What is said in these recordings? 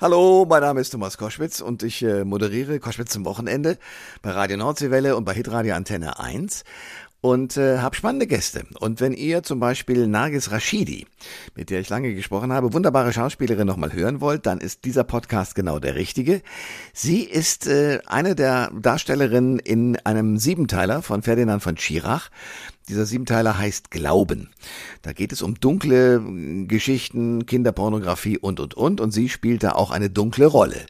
Hallo, mein Name ist Thomas Koschwitz und ich äh, moderiere Koschwitz zum Wochenende bei Radio Nordseewelle und bei Hitradio Antenne 1 und äh, habe spannende Gäste. Und wenn ihr zum Beispiel Nargis Rashidi, mit der ich lange gesprochen habe, wunderbare Schauspielerin nochmal hören wollt, dann ist dieser Podcast genau der richtige. Sie ist äh, eine der Darstellerinnen in einem Siebenteiler von Ferdinand von Schirach. Dieser Siebenteiler heißt Glauben. Da geht es um dunkle äh, Geschichten, Kinderpornografie und, und, und. Und sie spielt da auch eine dunkle Rolle.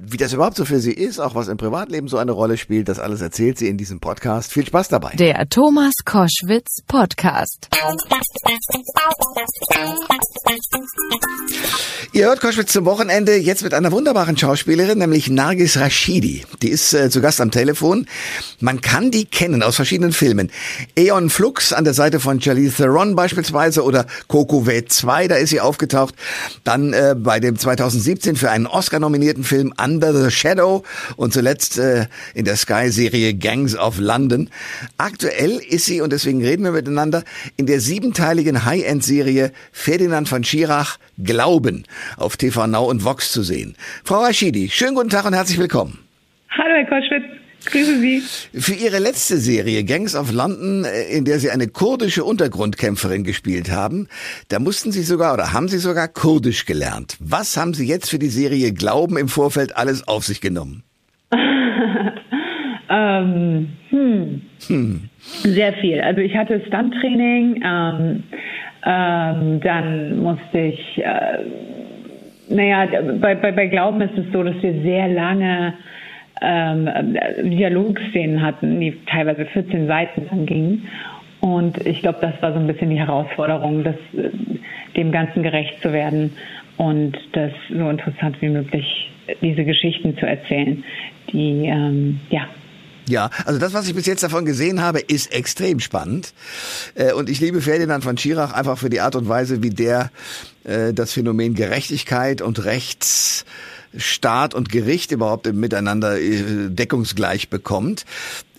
Wie das überhaupt so für sie ist, auch was im Privatleben so eine Rolle spielt, das alles erzählt sie in diesem Podcast. Viel Spaß dabei. Der Thomas Koschwitz Podcast. Ihr hört Koschwitz zum Wochenende jetzt mit einer wunderbaren Schauspielerin, nämlich Nargis Rashidi. Die ist äh, zu Gast am Telefon. Man kann die kennen aus verschiedenen Filmen. Eon Flux an der Seite von Charlize Theron beispielsweise oder Coco Wade 2, da ist sie aufgetaucht. Dann äh, bei dem 2017 für einen Oscar nominierten Film Under the Shadow und zuletzt äh, in der Sky-Serie Gangs of London. Aktuell ist sie, und deswegen reden wir miteinander, in der siebenteiligen High-End-Serie Ferdinand von Schirach Glauben auf TV Now und Vox zu sehen. Frau Rashidi, schönen guten Tag und herzlich willkommen. Hallo Herr Koschwitz. Grüße Sie. Für Ihre letzte Serie Gangs of London, äh, in der Sie eine kurdische Untergrundkämpferin gespielt haben, da mussten Sie sogar oder haben Sie sogar Kurdisch gelernt. Was haben Sie jetzt für die Serie Glauben im Vorfeld alles auf sich genommen? ähm, hm. Hm. Sehr viel. Also ich hatte Stunttraining, ähm, ähm, dann musste ich, äh, naja, bei, bei, bei Glauben ist es so, dass wir sehr lange ähm, Dialogszenen hatten, die teilweise 14 Seiten lang gingen. Und ich glaube, das war so ein bisschen die Herausforderung, das, äh, dem Ganzen gerecht zu werden und das so interessant wie möglich, diese Geschichten zu erzählen, die, ähm, ja, ja, also das, was ich bis jetzt davon gesehen habe, ist extrem spannend. Äh, und ich liebe Ferdinand von Schirach einfach für die Art und Weise, wie der äh, das Phänomen Gerechtigkeit und Rechts Staat und Gericht überhaupt miteinander äh, deckungsgleich bekommt.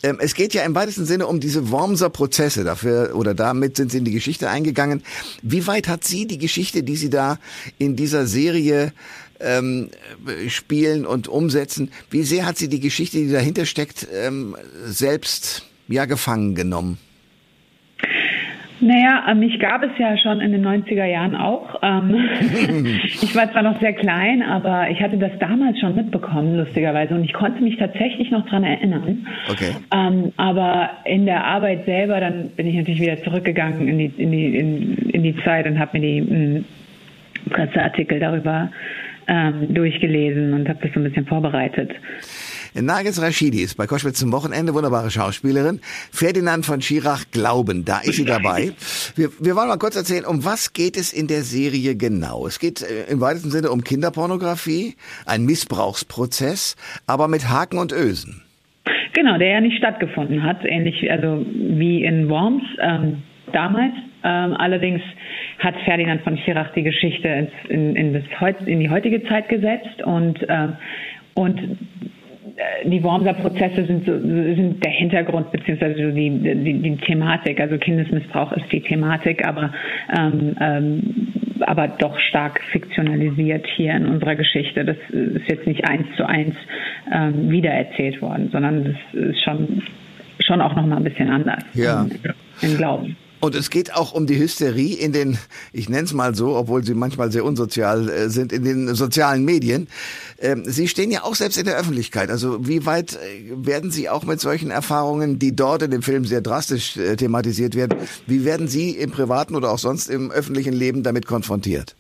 Ähm, es geht ja im weitesten Sinne um diese Wormser Prozesse. Dafür oder damit sind Sie in die Geschichte eingegangen. Wie weit hat Sie die Geschichte, die Sie da in dieser Serie ähm, spielen und umsetzen, wie sehr hat Sie die Geschichte, die dahinter steckt, ähm, selbst ja gefangen genommen? Naja, mich gab es ja schon in den 90er Jahren auch. Ähm, ich war zwar noch sehr klein, aber ich hatte das damals schon mitbekommen, lustigerweise, und ich konnte mich tatsächlich noch dran erinnern. Okay. Ähm, aber in der Arbeit selber, dann bin ich natürlich wieder zurückgegangen in die, in die, in, in die Zeit und habe mir die hm, Presseartikel darüber ähm, durchgelesen und habe das so ein bisschen vorbereitet. Nagis Rashidi ist bei Koschwitz zum Wochenende, wunderbare Schauspielerin. Ferdinand von Schirach Glauben, da ist sie dabei. Wir, wir wollen mal kurz erzählen, um was geht es in der Serie genau? Es geht äh, im weitesten Sinne um Kinderpornografie, ein Missbrauchsprozess, aber mit Haken und Ösen. Genau, der ja nicht stattgefunden hat, ähnlich also wie in Worms ähm, damals. Ähm, allerdings hat Ferdinand von Schirach die Geschichte ins, in, in, das, in die heutige Zeit gesetzt und, ähm, und äh, die Wormser Prozesse sind, so, sind der Hintergrund beziehungsweise die, die, die Thematik. Also Kindesmissbrauch ist die Thematik, aber ähm, ähm, aber doch stark fiktionalisiert hier in unserer Geschichte. Das ist jetzt nicht eins zu eins ähm, wiedererzählt worden, sondern das ist schon schon auch noch mal ein bisschen anders ja. im, im Glauben. Und es geht auch um die Hysterie in den, ich nenne es mal so, obwohl sie manchmal sehr unsozial äh, sind, in den sozialen Medien. Ähm, sie stehen ja auch selbst in der Öffentlichkeit. Also wie weit äh, werden Sie auch mit solchen Erfahrungen, die dort in dem Film sehr drastisch äh, thematisiert werden, wie werden Sie im privaten oder auch sonst im öffentlichen Leben damit konfrontiert?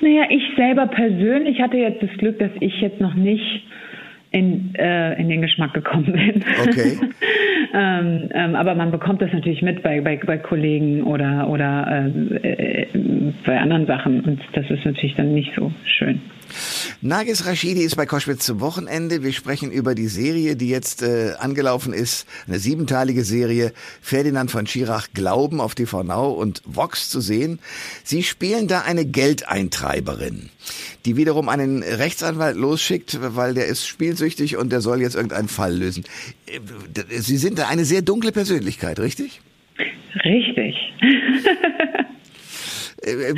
Naja, ich selber persönlich hatte jetzt das Glück, dass ich jetzt noch nicht in, äh, in den Geschmack gekommen bin. Okay. ähm, ähm, aber man bekommt das natürlich mit bei, bei, bei Kollegen oder, oder äh, äh, bei anderen Sachen und das ist natürlich dann nicht so schön. Nagis Rashidi ist bei Koschwitz zum Wochenende. Wir sprechen über die Serie, die jetzt äh, angelaufen ist. Eine siebenteilige Serie. Ferdinand von Schirach Glauben auf TV Now und Vox zu sehen. Sie spielen da eine Geldeintreiberin, die wiederum einen Rechtsanwalt losschickt, weil der ist spielsüchtig und der soll jetzt irgendeinen Fall lösen. Äh, Sie sind da eine sehr dunkle Persönlichkeit, richtig? Richtig. Äh,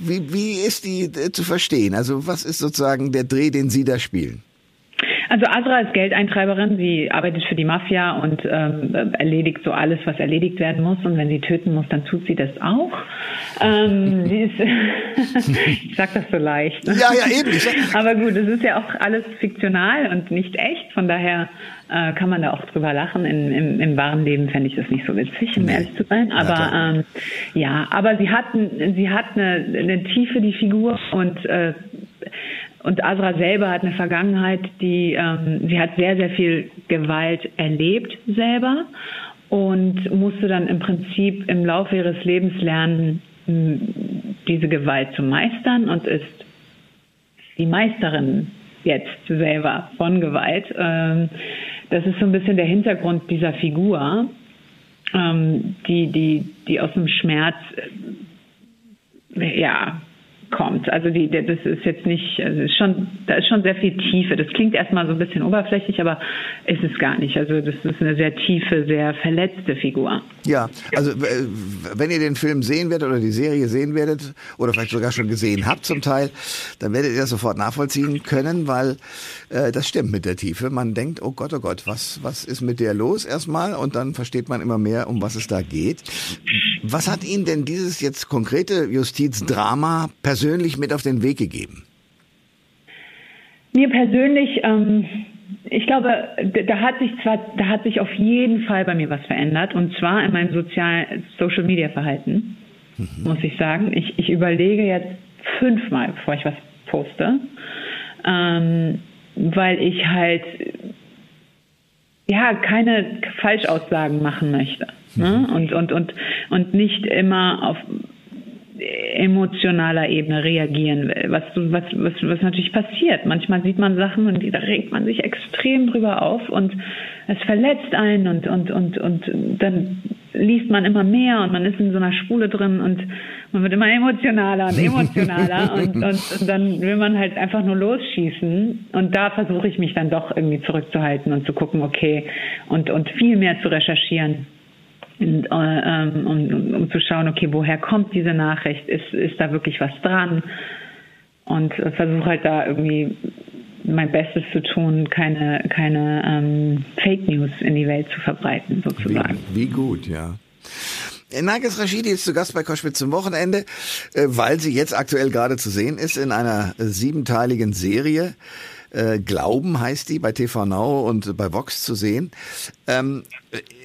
wie, wie ist die äh, zu verstehen? Also was ist sozusagen der Dreh, den Sie da spielen? Also Asra ist Geldeintreiberin, sie arbeitet für die Mafia und ähm, erledigt so alles, was erledigt werden muss. Und wenn sie töten muss, dann tut sie das auch. Ähm, sie ist, ich sag das so leicht. Ja, ja, eben. Aber gut, es ist ja auch alles fiktional und nicht echt. Von daher äh, kann man da auch drüber lachen. In, im, Im wahren Leben fände ich das nicht so witzig, um nee. ehrlich zu sein. Aber ähm, ja, aber sie hat, sie hat eine, eine Tiefe, die Figur und äh, und Asra selber hat eine Vergangenheit, die, ähm, sie hat sehr, sehr viel Gewalt erlebt selber und musste dann im Prinzip im Laufe ihres Lebens lernen, diese Gewalt zu meistern und ist die Meisterin jetzt selber von Gewalt. Ähm, das ist so ein bisschen der Hintergrund dieser Figur, ähm, die, die, die aus dem Schmerz äh, ja, kommt. Also die, das ist jetzt nicht, also ist schon, da ist schon sehr viel Tiefe. Das klingt erstmal so ein bisschen oberflächlich, aber ist es gar nicht. Also das ist eine sehr tiefe, sehr verletzte Figur. Ja, also wenn ihr den Film sehen werdet oder die Serie sehen werdet oder vielleicht sogar schon gesehen habt zum Teil, dann werdet ihr das sofort nachvollziehen können, weil äh, das stimmt mit der Tiefe. Man denkt, oh Gott, oh Gott, was, was ist mit der los erstmal? Und dann versteht man immer mehr, um was es da geht. Was hat Ihnen denn dieses jetzt konkrete Justizdrama persönlich mit auf den Weg gegeben? Mir persönlich, ähm, ich glaube, da hat sich zwar, da hat sich auf jeden Fall bei mir was verändert und zwar in meinem sozialen Social Media Verhalten, mhm. muss ich sagen. Ich, ich überlege jetzt fünfmal, bevor ich was poste, ähm, weil ich halt ja keine Falschaussagen machen möchte. Ne? Mhm. Und, und, und, und nicht immer auf emotionaler Ebene reagieren will, was, was, was, was natürlich passiert. Manchmal sieht man Sachen und da regt man sich extrem drüber auf und es verletzt einen und, und, und, und dann liest man immer mehr und man ist in so einer Spule drin und man wird immer emotionaler und emotionaler und, und, und dann will man halt einfach nur losschießen und da versuche ich mich dann doch irgendwie zurückzuhalten und zu gucken, okay, und, und viel mehr zu recherchieren und, äh, ähm, um, um, zu schauen, okay, woher kommt diese Nachricht? Ist, ist da wirklich was dran? Und äh, versuche halt da irgendwie mein Bestes zu tun, keine, keine ähm, Fake News in die Welt zu verbreiten, sozusagen. Wie, wie gut, ja. Nagis Rashidi ist zu Gast bei Koschwitz zum Wochenende, äh, weil sie jetzt aktuell gerade zu sehen ist in einer siebenteiligen Serie. Äh, Glauben heißt die bei TV Now und bei Vox zu sehen. Ähm,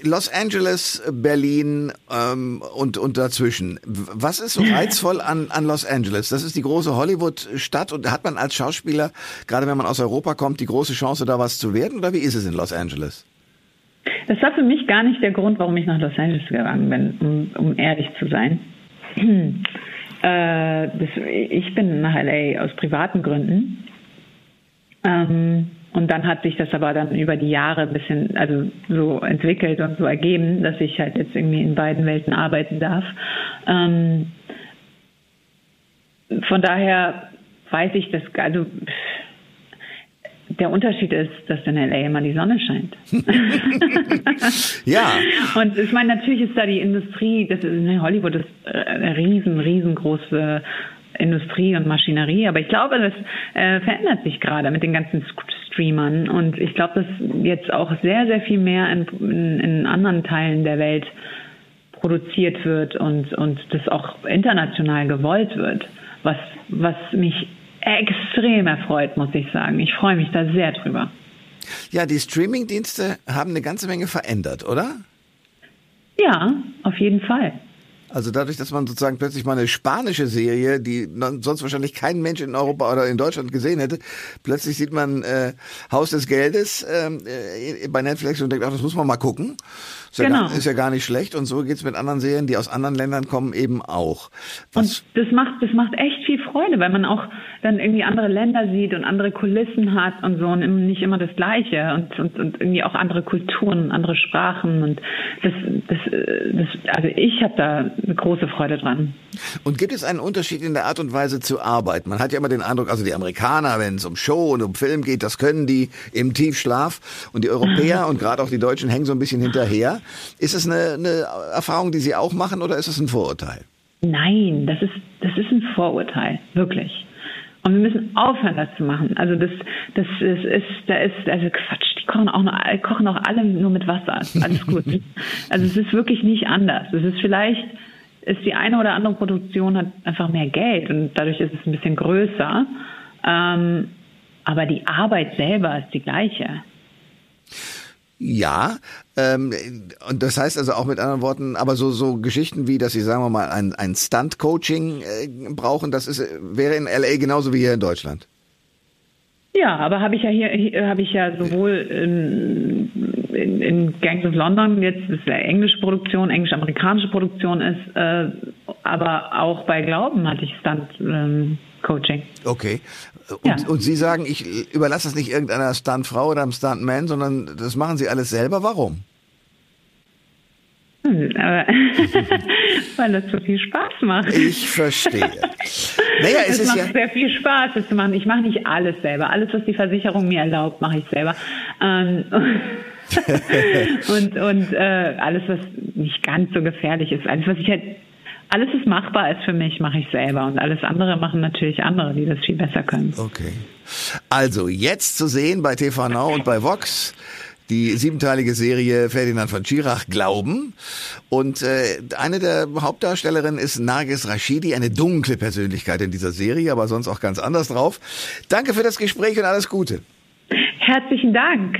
Los Angeles, Berlin ähm, und, und dazwischen. Was ist so reizvoll an, an Los Angeles? Das ist die große Hollywood-Stadt und hat man als Schauspieler, gerade wenn man aus Europa kommt, die große Chance, da was zu werden? Oder wie ist es in Los Angeles? Das war für mich gar nicht der Grund, warum ich nach Los Angeles gegangen bin, um, um ehrlich zu sein. äh, das, ich bin nach LA aus privaten Gründen. Ähm, und dann hat sich das aber dann über die Jahre ein bisschen, also so entwickelt und so ergeben, dass ich halt jetzt irgendwie in beiden Welten arbeiten darf. Ähm, von daher weiß ich das, also der Unterschied ist, dass in LA immer die Sonne scheint. ja. Und ich meine, natürlich ist da die Industrie, das ist in Hollywood ist eine riesen, riesengroße Industrie und Maschinerie, aber ich glaube, das äh, verändert sich gerade mit den ganzen Streamern und ich glaube, dass jetzt auch sehr, sehr viel mehr in, in, in anderen Teilen der Welt produziert wird und, und das auch international gewollt wird, was, was mich extrem erfreut, muss ich sagen. Ich freue mich da sehr drüber. Ja, die Streamingdienste haben eine ganze Menge verändert, oder? Ja, auf jeden Fall. Also dadurch, dass man sozusagen plötzlich mal eine spanische Serie, die sonst wahrscheinlich kein Mensch in Europa oder in Deutschland gesehen hätte, plötzlich sieht man äh, Haus des Geldes ähm, äh, bei Netflix und denkt, ach, das muss man mal gucken. Ist, genau. ja, gar, ist ja gar nicht schlecht und so geht's mit anderen Serien, die aus anderen Ländern kommen, eben auch. Was und das macht, das macht echt viel Freude, weil man auch dann irgendwie andere Länder sieht und andere Kulissen hat und so und nicht immer das Gleiche und, und, und irgendwie auch andere Kulturen, andere Sprachen und das, das, das also ich habe da eine große Freude dran. Und gibt es einen Unterschied in der Art und Weise zu arbeiten? Man hat ja immer den Eindruck, also die Amerikaner, wenn es um Show und um Film geht, das können die im Tiefschlaf und die Europäer und gerade auch die Deutschen hängen so ein bisschen hinterher. Ist es eine, eine Erfahrung, die Sie auch machen oder ist es ein Vorurteil? Nein, das ist, das ist ein Vorurteil, wirklich. Und wir müssen aufhören, das zu machen. Also das, das ist, ist da ist, also Quatsch, die kochen auch noch, kochen auch alle nur mit Wasser. Alles gut. also es ist wirklich nicht anders. Es ist vielleicht, ist die eine oder andere Produktion hat einfach mehr Geld und dadurch ist es ein bisschen größer. Ähm, aber die Arbeit selber ist die gleiche. Ja, ähm, und das heißt also auch mit anderen Worten, aber so so Geschichten wie, dass Sie sagen wir mal ein, ein Stunt-Coaching äh, brauchen, das ist wäre in LA genauso wie hier in Deutschland. Ja, aber habe ich ja hier, habe ich ja sowohl in, in, in Gangs of London jetzt, das ist ja englische Produktion, englisch-amerikanische Produktion ist, äh, aber auch bei Glauben hatte ich Stunt. Ähm, Coaching. Okay. Und, ja. und Sie sagen, ich überlasse das nicht irgendeiner Stuntfrau oder einem Stuntman, sondern das machen Sie alles selber. Warum? Hm, weil das so viel Spaß macht. Ich verstehe. Naja, es, es macht ja sehr viel Spaß, das zu machen. Ich mache nicht alles selber. Alles, was die Versicherung mir erlaubt, mache ich selber. Ähm, und und äh, alles, was nicht ganz so gefährlich ist, alles, was ich halt alles, was machbar ist für mich, mache ich selber. Und alles andere machen natürlich andere, die das viel besser können. Okay. Also, jetzt zu sehen bei TV Now und bei Vox die siebenteilige Serie Ferdinand von Schirach Glauben. Und äh, eine der Hauptdarstellerinnen ist Nargis Rashidi, eine dunkle Persönlichkeit in dieser Serie, aber sonst auch ganz anders drauf. Danke für das Gespräch und alles Gute. Herzlichen Dank.